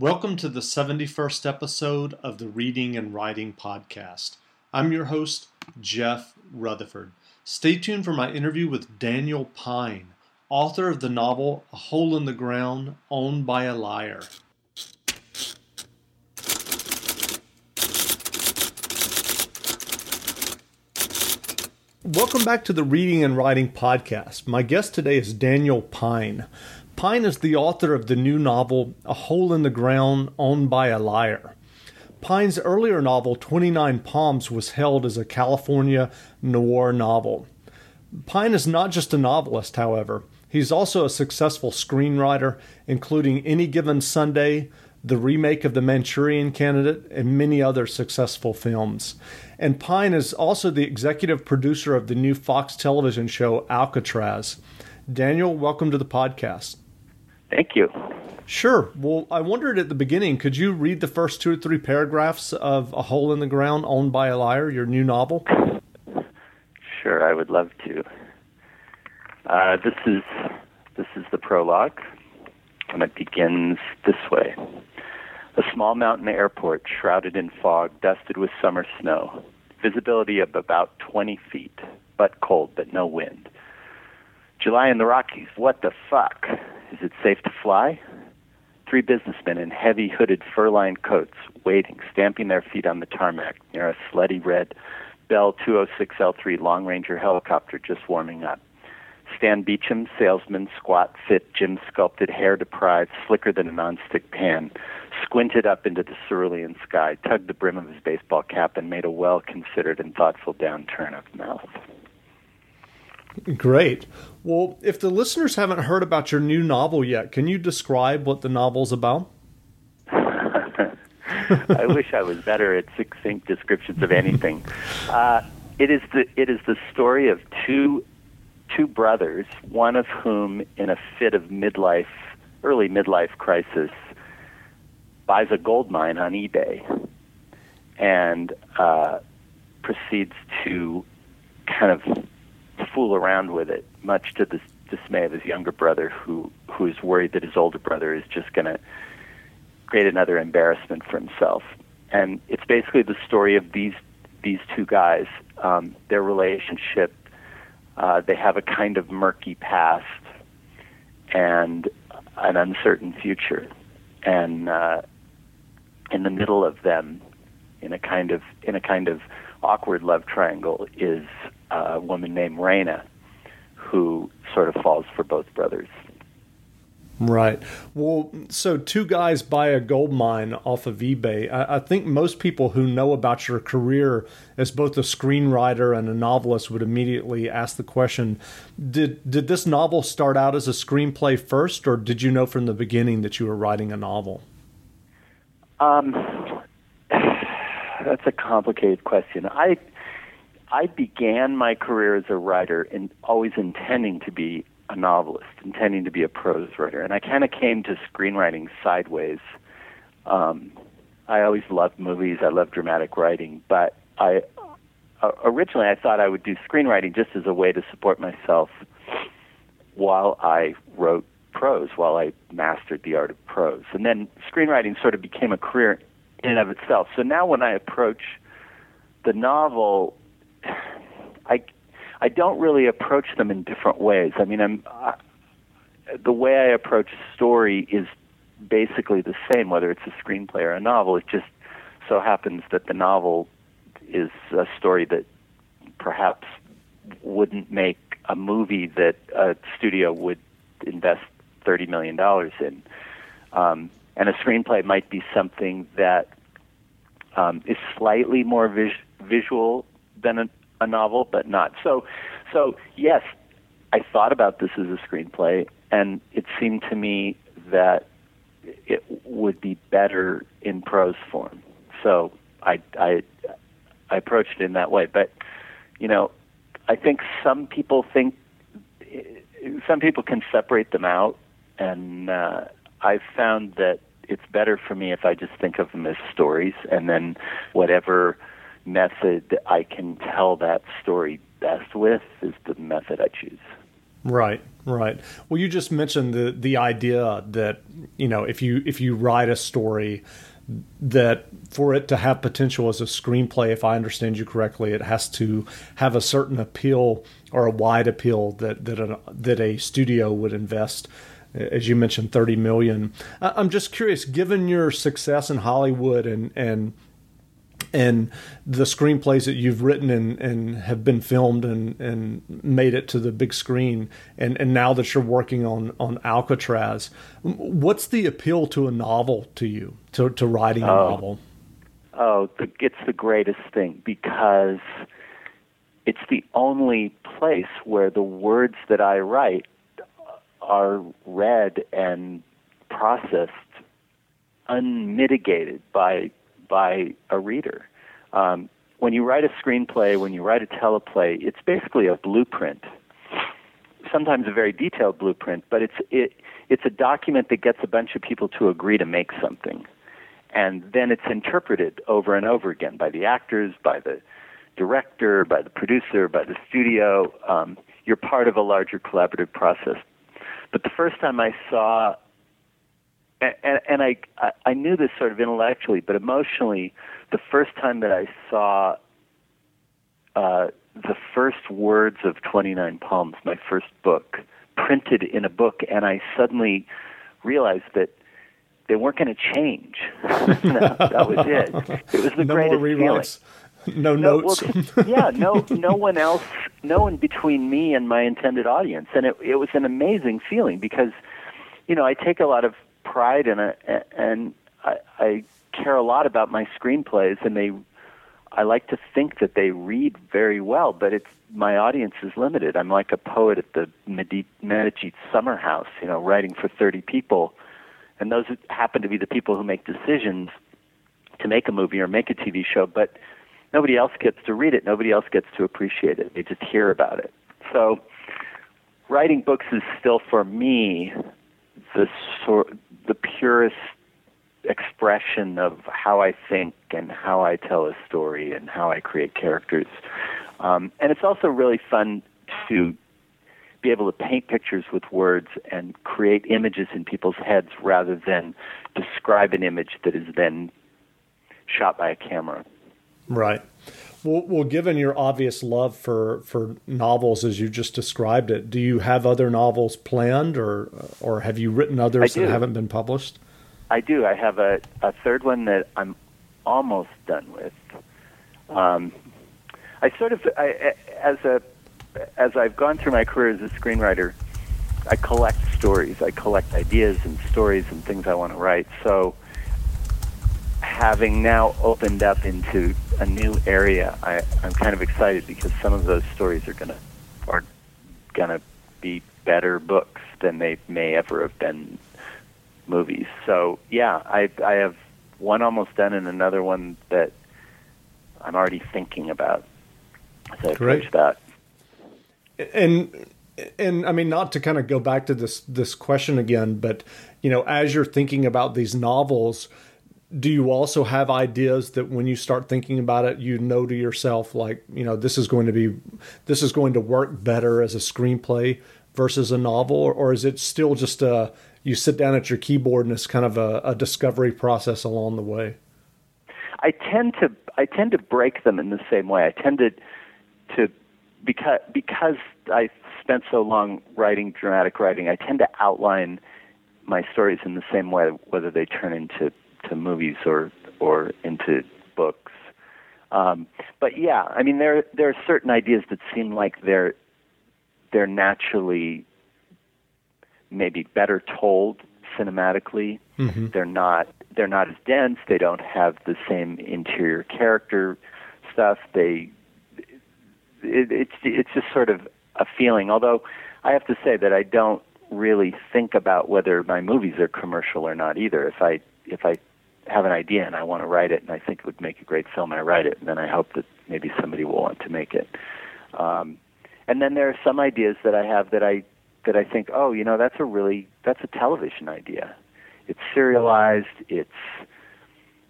Welcome to the 71st episode of the Reading and Writing Podcast. I'm your host, Jeff Rutherford. Stay tuned for my interview with Daniel Pyne, author of the novel A Hole in the Ground Owned by a Liar. Welcome back to the Reading and Writing Podcast. My guest today is Daniel Pyne. Pyne is the author of the new novel A Hole in the Ground Owned by a Liar. Pyne's earlier novel, 29 Palms, was held as a California noir novel. Pyne is not just a novelist, however. He's also a successful screenwriter, including Any Given Sunday, the remake of The Manchurian Candidate, and many other successful films. And Pyne is also the executive producer of the new Fox television show Alcatraz. Daniel, welcome to the podcast. Thank you. Sure. Well, I wondered at the beginning, could you read the first two or three paragraphs of A Hole in the Ground Owned by a Liar, your new novel? Sure, I would love to. Uh, this is this is the prologue, and it begins this way. A small mountain airport shrouded in fog, dusted with summer snow. Visibility of about 20 feet, but cold, but no wind. July in the Rockies. What the fuck? Is it safe to fly? Three businessmen in heavy hooded fur lined coats, waiting, stamping their feet on the tarmac near a slutty red Bell 206L3 Long Ranger helicopter just warming up. Stan Beecham, salesman, squat, fit, gym sculpted, hair deprived, slicker than a nonstick pan, squinted up into the cerulean sky, tugged the brim of his baseball cap, and made a well considered and thoughtful downturn of mouth. Great. Well, if the listeners haven't heard about your new novel yet, can you describe what the novel's about? I wish I was better at succinct descriptions of anything. Uh, it is the it is the story of two two brothers, one of whom, in a fit of midlife, early midlife crisis, buys a gold mine on eBay and uh, proceeds to kind of fool around with it, much to the dismay of his younger brother, who who is worried that his older brother is just going to create another embarrassment for himself. And it's basically the story of these these two guys, um, their relationship. Uh, they have a kind of murky past and an uncertain future, and uh, in the middle of them, in a kind of in a kind of awkward love triangle, is a woman named Raina, who sort of falls for both brothers. Right. Well, so two guys buy a gold mine off of eBay. I, I, think most people who know about your career as both a screenwriter and a novelist would immediately ask the question: Did did this novel start out as a screenplay first, or did you know from the beginning that you were writing a novel? Um, that's a complicated question. I I began my career as a writer and always intending to be a novelist, intending to be a prose writer, and I kind of came to screenwriting sideways. Um, I always loved movies. I loved dramatic writing, but I uh, originally I thought I would do screenwriting just as a way to support myself while I wrote prose, while I mastered the art of prose, and then screenwriting sort of became a career in and of itself. So now when I approach the novel, I I don't really approach them in different ways. I mean, I'm uh, the way I approach story is basically the same, whether it's a screenplay or a novel. It just so happens that the novel is a story that perhaps wouldn't make a movie that a studio would invest thirty million dollars in, um, and a screenplay might be something that um, is slightly more vis- visual than a, a novel, but not. So, so yes, I thought about this as a screenplay, and it seemed to me that it would be better in prose form. So I, I, I approached it in that way. But you know, I think some people think some people can separate them out, and uh, I've found that it's better for me if I just think of them as stories, and then whatever method that I can tell that story best with is the method I choose. Right, right. Well, you just mentioned the the idea that you know if you if you write a story that for it to have potential as a screenplay, if I understand you correctly, it has to have a certain appeal or a wide appeal that that a, that a studio would invest. As you mentioned, thirty million. I'm just curious, given your success in Hollywood and and and the screenplays that you've written and, and have been filmed and, and made it to the big screen and, and now that you're working on, on Alcatraz, what's the appeal to a novel to you, to, to writing a oh. novel? Oh, it's the greatest thing because it's the only place where the words that I write are read and processed unmitigated by by a reader. Um, when you write a screenplay, when you write a teleplay, it's basically a blueprint. Sometimes a very detailed blueprint, but it's it it's a document that gets a bunch of people to agree to make something, and then it's interpreted over and over again by the actors, by the director, by the producer, by the studio. Um, you're part of a larger collaborative process. But the first time I saw and, and I, I knew this sort of intellectually, but emotionally, the first time that I saw uh, the first words of 29 Palms, my first book, printed in a book, and I suddenly realized that they weren't going to change. that, that, was it. It was the no greatest feeling. No, no notes. Well, yeah, no, no one else, no one between me and my intended audience, and it, it was an amazing feeling because, you know, I take a lot of pride in it, and I, I care a lot about my screenplays, and they. I like to think that they read very well, but it's my audience is limited. I'm like a poet at the Medici summer house, you know, writing for 30 people, and those happen to be the people who make decisions to make a movie or make a TV show, but nobody else gets to read it. Nobody else gets to appreciate it. They just hear about it. So, writing books is still for me the sort the purest expression of how I think and how I tell a story and how I create characters. Um, and it's also really fun to be able to paint pictures with words and create images in people's heads rather than describe an image that is then shot by a camera. Right. Well, well, given your obvious love for, for novels as you just described it, do you have other novels planned, or or have you written others that haven't been published? I do. I have a, a third one that I'm almost done with. Um, I sort of, I, as a, as I've gone through my career as a screenwriter, I collect stories. I collect ideas and stories and things I want to write. So having now opened up into a new area, I, I'm kind of excited because some of those stories are gonna are gonna be better books than they may ever have been movies. So yeah, I I have one almost done and another one that I'm already thinking about as I Great. approach that. And and I mean not to kind of go back to this this question again, but you know, as you're thinking about these novels, do you also have ideas that when you start thinking about it you know to yourself like you know this is going to be this is going to work better as a screenplay versus a novel? Or, or is it still just a you sit down at your keyboard and it's kind of a, a discovery process along the way? I tend to i tend to break them in the same way. I tend to to because because i spent so long writing dramatic writing i tend to outline my stories in the same way whether they turn into to movies or or into books. Um, but yeah, I mean there there are certain ideas that seem like they're they're naturally maybe better told cinematically. Mm-hmm. They're not they're not as dense. They don't have the same interior character stuff. They it, it's it's just sort of a feeling. Although I have to say that I don't really think about whether my movies are commercial or not either. If I if I have an idea and I want to write it and I think it would make a great film I write it and then I hope that maybe somebody will want to make it. Um, and then there are some ideas that I have that I that I think, oh, you know, that's a really that's a television idea. It's serialized. It's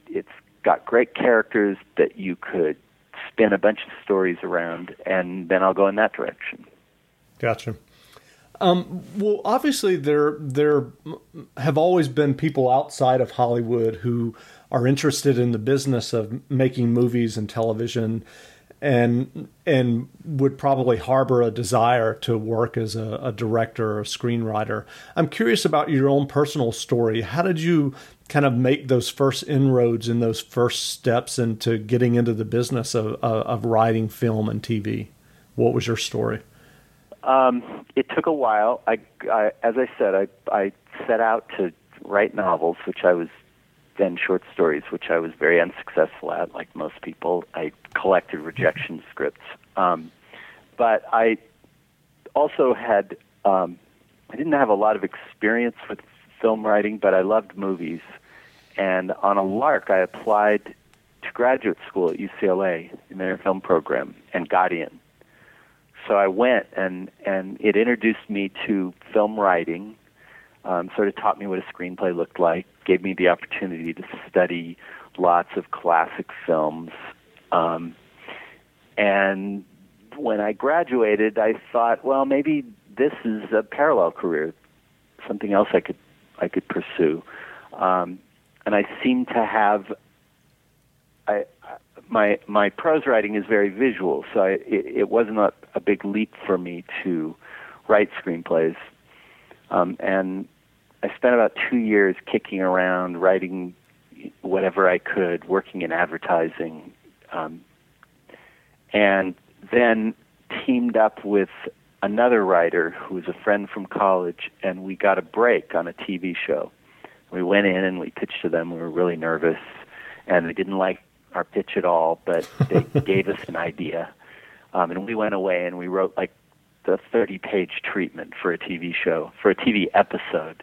it's got great characters that you could spin a bunch of stories around, and then I'll go in that direction. Gotcha. Um, well, obviously there there have always been people outside of Hollywood who are interested in the business of making movies and television and and would probably harbor a desire to work as a, a, director or a screenwriter. I'm curious about your own personal story. How did you kind of make those first inroads and those first steps into getting into the business of, of, of writing film and TV? What was your story? Um, it took a while. I, I, as I said, I, I set out to write novels, which I was then short stories, which I was very unsuccessful at, like most people. I collected rejection scripts. Um, but I also had, um, I didn't have a lot of experience with film writing, but I loved movies. And on a lark, I applied to graduate school at UCLA in their film program and got in. So I went, and, and it introduced me to film writing um, sort of taught me what a screenplay looked like, gave me the opportunity to study lots of classic films. Um, and when I graduated, I thought, well, maybe this is a parallel career, something else I could I could pursue. Um, and I seem to have my my prose writing is very visual, so I, it, it wasn't a, a big leap for me to write screenplays. Um, and I spent about two years kicking around, writing whatever I could, working in advertising, um, and then teamed up with another writer who was a friend from college, and we got a break on a TV show. We went in and we pitched to them. We were really nervous, and they didn't like our pitch at all, but they gave us an idea. Um, and we went away and we wrote like the 30 page treatment for a TV show, for a TV episode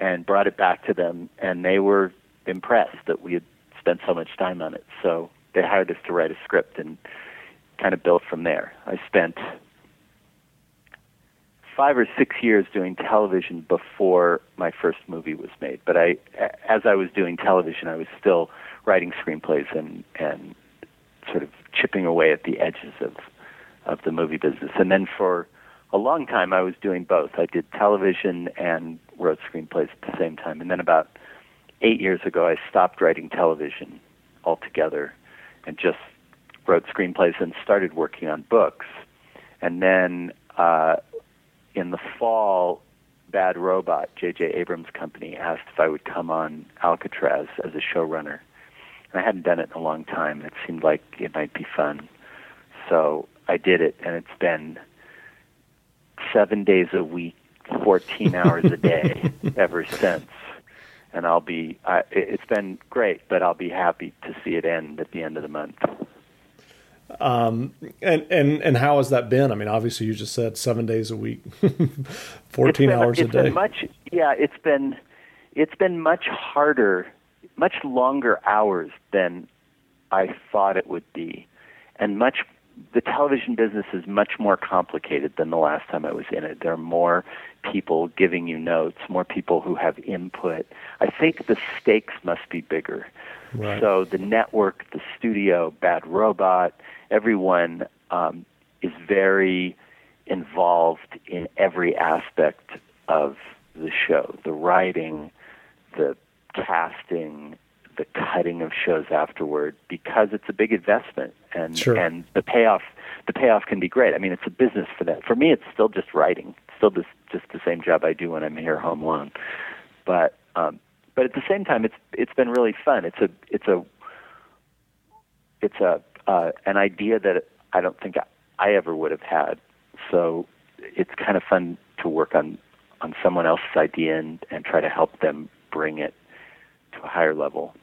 and brought it back to them, and they were impressed that we had spent so much time on it. So they hired us to write a script and kind of built from there. I spent five or six years doing television before my first movie was made. But I, as I was doing television, I was still writing screenplays and and sort of chipping away at the edges of of the movie business. And then for a long time, I was doing both. I did television and wrote screenplays at the same time. And then about eight years ago, I stopped writing television altogether and just wrote screenplays and started working on books. And then uh, in the fall, Bad Robot, J.J. Abrams' company, asked if I would come on Alcatraz as a showrunner. And I hadn't done it in a long time. It seemed like it might be fun. So I did it, and it's been seven days a week 14 hours a day ever since. And I'll be, I, it's been great, but I'll be happy to see it end at the end of the month. Um, and, and, and how has that been? I mean, obviously you just said seven days a week, 14 been, hours a day. Been much, yeah, it's been, it's been much harder, much longer hours than I thought it would be and much the television business is much more complicated than the last time I was in it. There are more people giving you notes, more people who have input. I think the stakes must be bigger. Right. So the network, the studio, Bad Robot, everyone um, is very involved in every aspect of the show the writing, the casting, the cutting of shows afterward because it's a big investment and sure. and the payoff the payoff can be great. I mean, it's a business for that. For me, it's still just writing. It's still just just the same job I do when I'm here home alone. But um, but at the same time, it's it's been really fun. It's a it's a it's a uh, an idea that I don't think I, I ever would have had. So it's kind of fun to work on on someone else's idea and, and try to help them bring it to a higher level.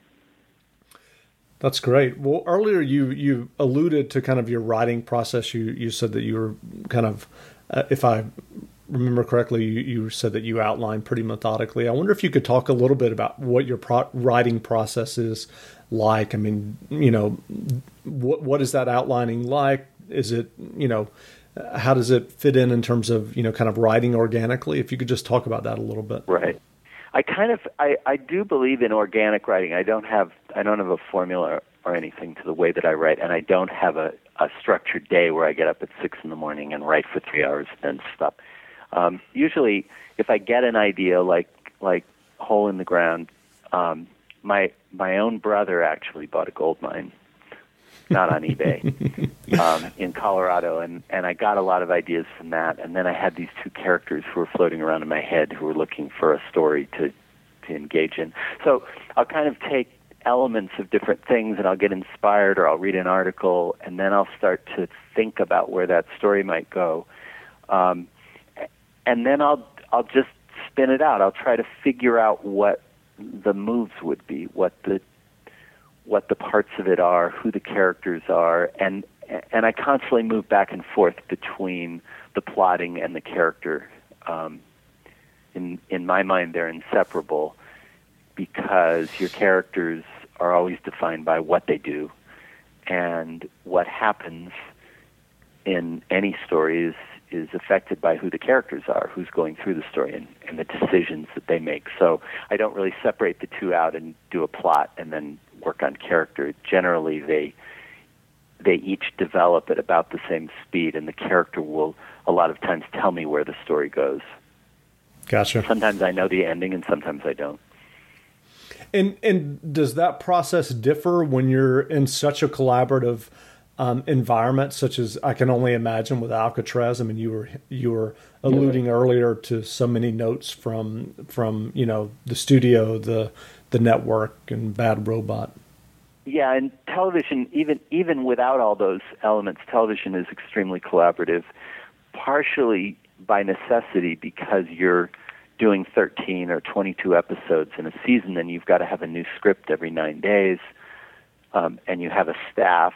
That's great. Well, earlier you you alluded to kind of your writing process. You you said that you were kind of, uh, if I remember correctly, you, you, said that you outlined pretty methodically. I wonder if you could talk a little bit about what your pro- writing process is like. I mean, you know, what what is that outlining like? Is it you know, how does it fit in in terms of you know kind of writing organically? If you could just talk about that a little bit. Right. I kind of I, I do believe in organic writing. I don't have I don't have a formula or anything to the way that I write, and I don't have a, a structured day where I get up at six in the morning and write for three hours and then stop. Um, usually, if I get an idea like like hole in the ground, um, my my own brother actually bought a gold mine, not on eBay, um, in Colorado, and and I got a lot of ideas from that. And then I had these two characters who were floating around in my head who were looking for a story to to engage in. So I'll kind of take elements of different things and I'll get inspired or I'll read an article and then I'll start to think about where that story might go. Um, and then I'll I'll just spin it out. I'll try to figure out what the moves would be, what the what the parts of it are, who the characters are, and and I constantly move back and forth between the plotting and the character. Um, in in my mind, they're inseparable because your characters are always defined by what they do, and what happens in any story is is affected by who the characters are, who's going through the story, and, and the decisions that they make. So I don't really separate the two out and do a plot and then work on character. Generally, they they each develop at about the same speed, and the character will a lot of times tell me where the story goes. Gotcha. Sometimes I know the ending, and sometimes I don't. And and does that process differ when you're in such a collaborative um, environment, such as I can only imagine with Alcatraz? I mean, you were you were alluding yeah. earlier to so many notes from from you know the studio, the the network, and Bad Robot. Yeah, and television, even even without all those elements, television is extremely collaborative, partially by necessity because you're doing 13 or 22 episodes in a season, and you've got to have a new script every nine days, um, and you have a staff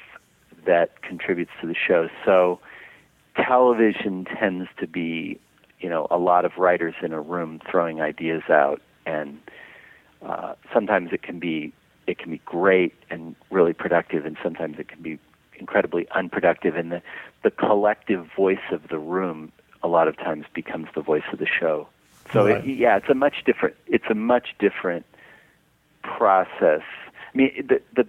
that contributes to the show. So television tends to be, you know, a lot of writers in a room throwing ideas out, and uh, sometimes it can be it can be great and really productive, and sometimes it can be incredibly unproductive. And the the collective voice of the room a lot of times becomes the voice of the show. So right. it, yeah, it's a much different. It's a much different process. I mean, the the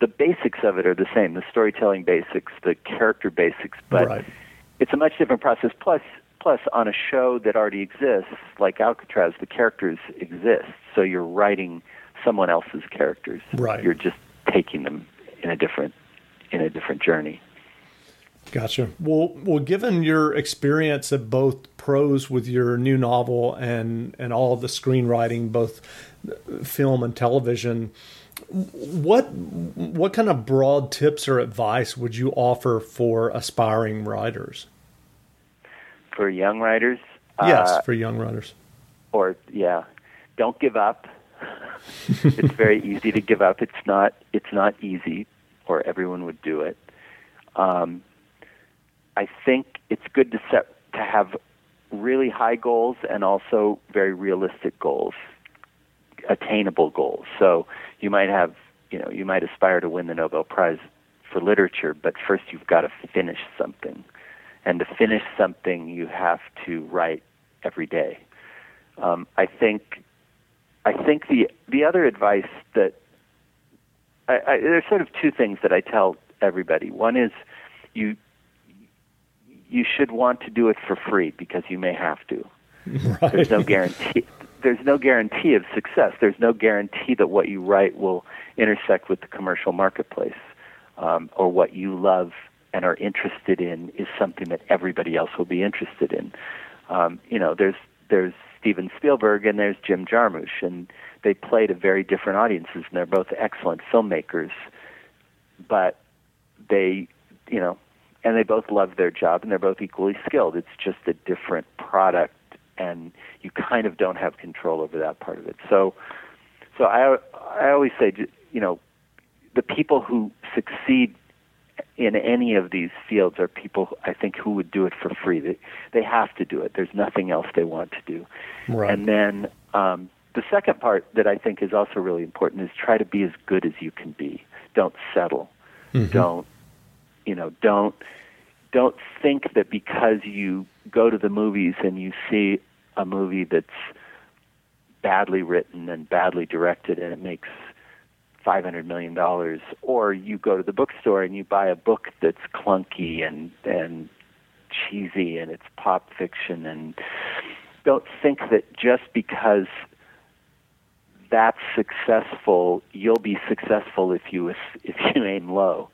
the basics of it are the same. The storytelling basics, the character basics, but right. it's a much different process. Plus, plus on a show that already exists, like Alcatraz, the characters exist. So you're writing someone else's characters. Right. You're just taking them in a different in a different journey. Gotcha. Well, well, given your experience at both prose with your new novel and and all the screenwriting, both film and television, what what kind of broad tips or advice would you offer for aspiring writers? For young writers, yes, uh, for young writers. Or yeah, don't give up. it's very easy to give up. It's not. It's not easy, or everyone would do it. Um, I think it's good to set to have really high goals and also very realistic goals, attainable goals. So you might have, you know, you might aspire to win the Nobel Prize for literature, but first you've got to finish something. And to finish something, you have to write every day. Um, I think, I think the the other advice that I, I, there's sort of two things that I tell everybody. One is you you should want to do it for free because you may have to. Right. There's no guarantee. There's no guarantee of success. There's no guarantee that what you write will intersect with the commercial marketplace, um, or what you love and are interested in is something that everybody else will be interested in. Um, you know, there's there's Steven Spielberg and there's Jim Jarmusch, and they play to very different audiences, and they're both excellent filmmakers, but they, you know, and they both love their job and they're both equally skilled. It's just a different product, and you kind of don't have control over that part of it. So, so I I always say, you know, the people who succeed in any of these fields are people I think who would do it for free. They they have to do it. There's nothing else they want to do. Right. And then um, the second part that I think is also really important is try to be as good as you can be. Don't settle. Mm-hmm. Don't you know, don't don't think that because you go to the movies and you see a movie that's badly written and badly directed and it makes five hundred million dollars, or you go to the bookstore and you buy a book that's clunky and and cheesy and it's pop fiction and don't think that just because that's successful, you'll be successful if you if you aim low.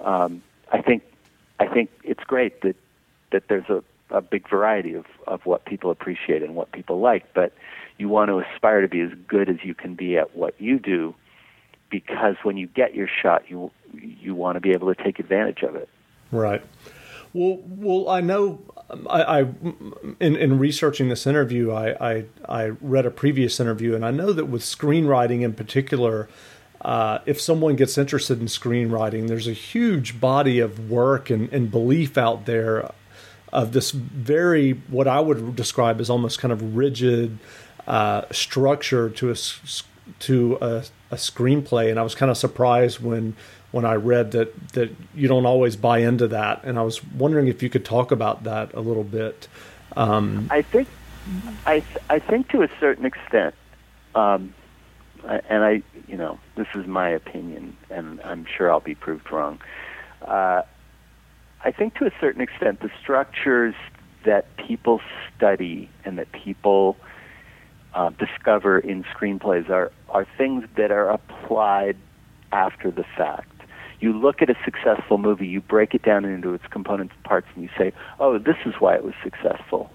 Um, I think I think it's great that that there's a, a big variety of, of what people appreciate and what people like, but you want to aspire to be as good as you can be at what you do because when you get your shot you you want to be able to take advantage of it. Right. Well, well, I know. I, I in, in researching this interview, I, I, I read a previous interview, and I know that with screenwriting in particular, uh, if someone gets interested in screenwriting, there's a huge body of work and, and belief out there of this very what I would describe as almost kind of rigid uh, structure to a to a, a screenplay, and I was kind of surprised when when I read that that you don't always buy into that, and I was wondering if you could talk about that a little bit. Um, I think I th- I think to a certain extent, um, and I you know this is my opinion, and I'm sure I'll be proved wrong. Uh, I think to a certain extent, the structures that people study and that people uh, discover in screenplays are are things that are applied after the fact you look at a successful movie, you break it down into its components and parts, and you say, "Oh, this is why it was successful,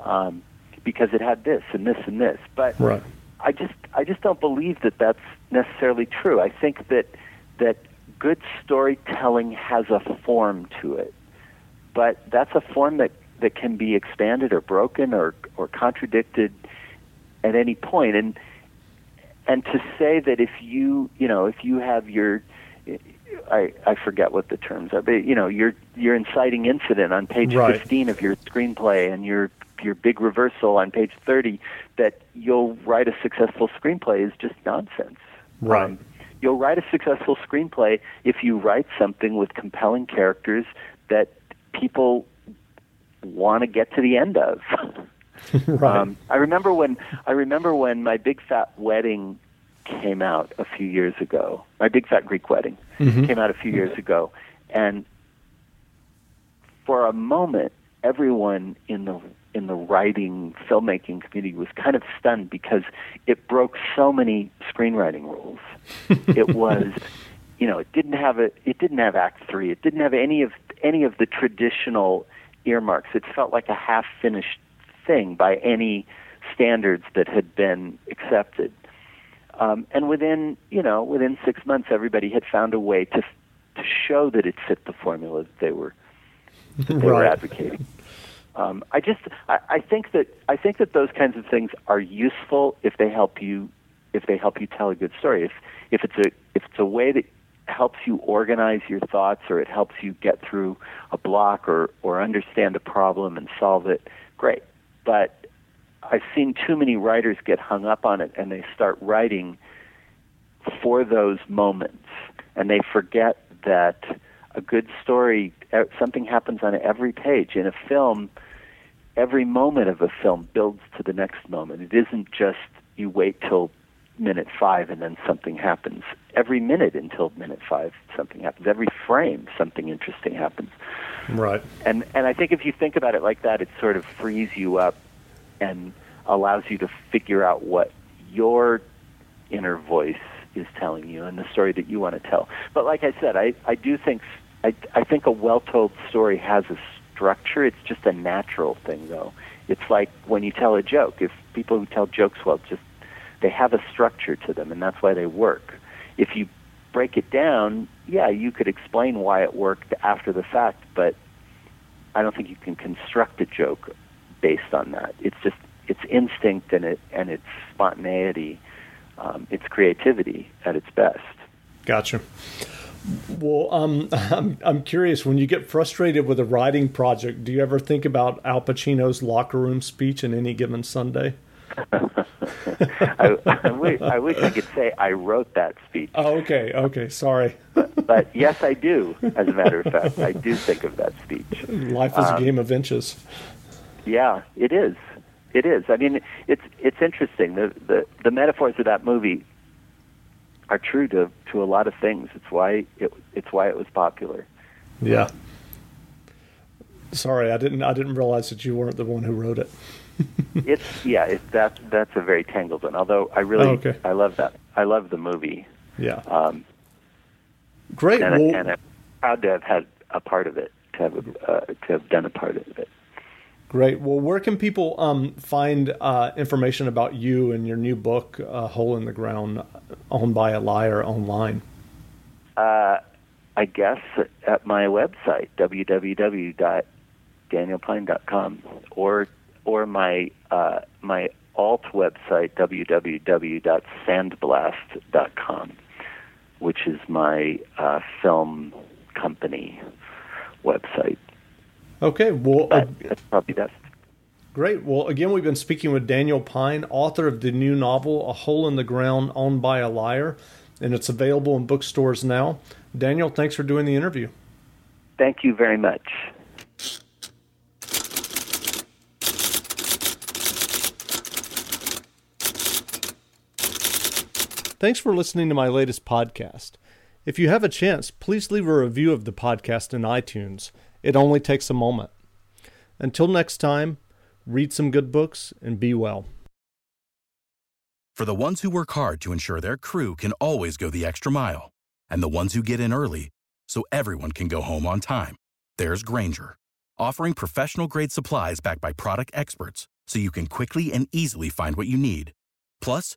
um, because it had this and this and this." But right. I just I just don't believe that that's necessarily true. I think that that good storytelling has a form to it, but that's a form that that can be expanded or broken or or contradicted at any point. And and to say that if you you know if you have your I, I forget what the terms are, but you know, your your inciting incident on page right. 15 of your screenplay and your your big reversal on page 30 that you'll write a successful screenplay is just nonsense. Right. Um, you'll write a successful screenplay if you write something with compelling characters that people want to get to the end of. right. Um, I remember when I remember when my big fat wedding came out a few years ago. My Big Fat Greek Wedding mm-hmm. came out a few years ago, and for a moment, everyone in the in the writing filmmaking community was kind of stunned because it broke so many screenwriting rules. it was, you know, it didn't have a it didn't have Act Three. It didn't have any of any of the traditional earmarks. It felt like a half finished thing by any standards that had been accepted. Um, and within, you know, within six months, everybody had found a way to to show that it fit the formula that they were that they right. were advocating. Um, I just, I, I think that I think that those kinds of things are useful if they help you, if they help you tell a good story. If if it's a if it's a way that helps you organize your thoughts or it helps you get through a block or or understand a problem and solve it, great. But I've seen too many writers get hung up on it and they start writing for those moments and they forget that a good story something happens on every page. In a film every moment of a film builds to the next moment. It isn't just you wait till minute 5 and then something happens every minute until minute 5 something happens every frame something interesting happens right and and I think if you think about it like that it sort of frees you up and allows you to figure out what your inner voice is telling you and the story that you want to tell. But like I said, I, I do think I, I think a well-told story has a structure. It's just a natural thing, though. It's like when you tell a joke. If people who tell jokes well, just they have a structure to them, and that's why they work. If you break it down, yeah, you could explain why it worked after the fact, but I don't think you can construct a joke based on that. It's just its instinct and it and its spontaneity, um, its creativity at its best. Gotcha. Well, um, I'm I'm curious. When you get frustrated with a writing project, do you ever think about Al Pacino's locker room speech in any given Sunday? I, I, wish, I wish I could say I wrote that speech. Oh, okay, okay, sorry. but, but, yes, I do. As a matter of fact, I do think of that speech. Life is um, a game of inches. Yeah, it is. It is. I mean, it's it's interesting. The the the metaphors of that movie are true to to a lot of things. It's why it it's why it was popular. Yeah. Sorry, I didn't. I didn't realize that you weren't the one who wrote it. it's yeah, it, that that's a very tangled one. Although I really Oh, okay. I love that. I love the movie. Yeah. Um, Great. and, Well, and I'm proud to have had a part of it, to have uh, to have done a part of it. great. Well, where can people um, find uh, information about you and your new book, uh, "Hole in the Ground," owned by a liar online? Uh, I guess at my website www.danielpyne.com or or my uh, my alt website www.sandblast.com, which is my uh, film company website. Okay. Well, uh, that's probably best. Great. Well, again, we've been speaking with Daniel Pyne, author of the new novel, A Hole in the Ground Owned by a Liar, and it's available in bookstores now. Daniel, thanks for doing the interview. Thank you very much. Thanks for listening to my latest podcast. If you have a chance, please leave a review of the podcast in iTunes. It only takes a moment. Until next time, read some good books and be well. For the ones who work hard to ensure their crew can always go the extra mile, and the ones who get in early so everyone can go home on time, there's Grainger, offering professional grade supplies backed by product experts so you can quickly and easily find what you need. Plus,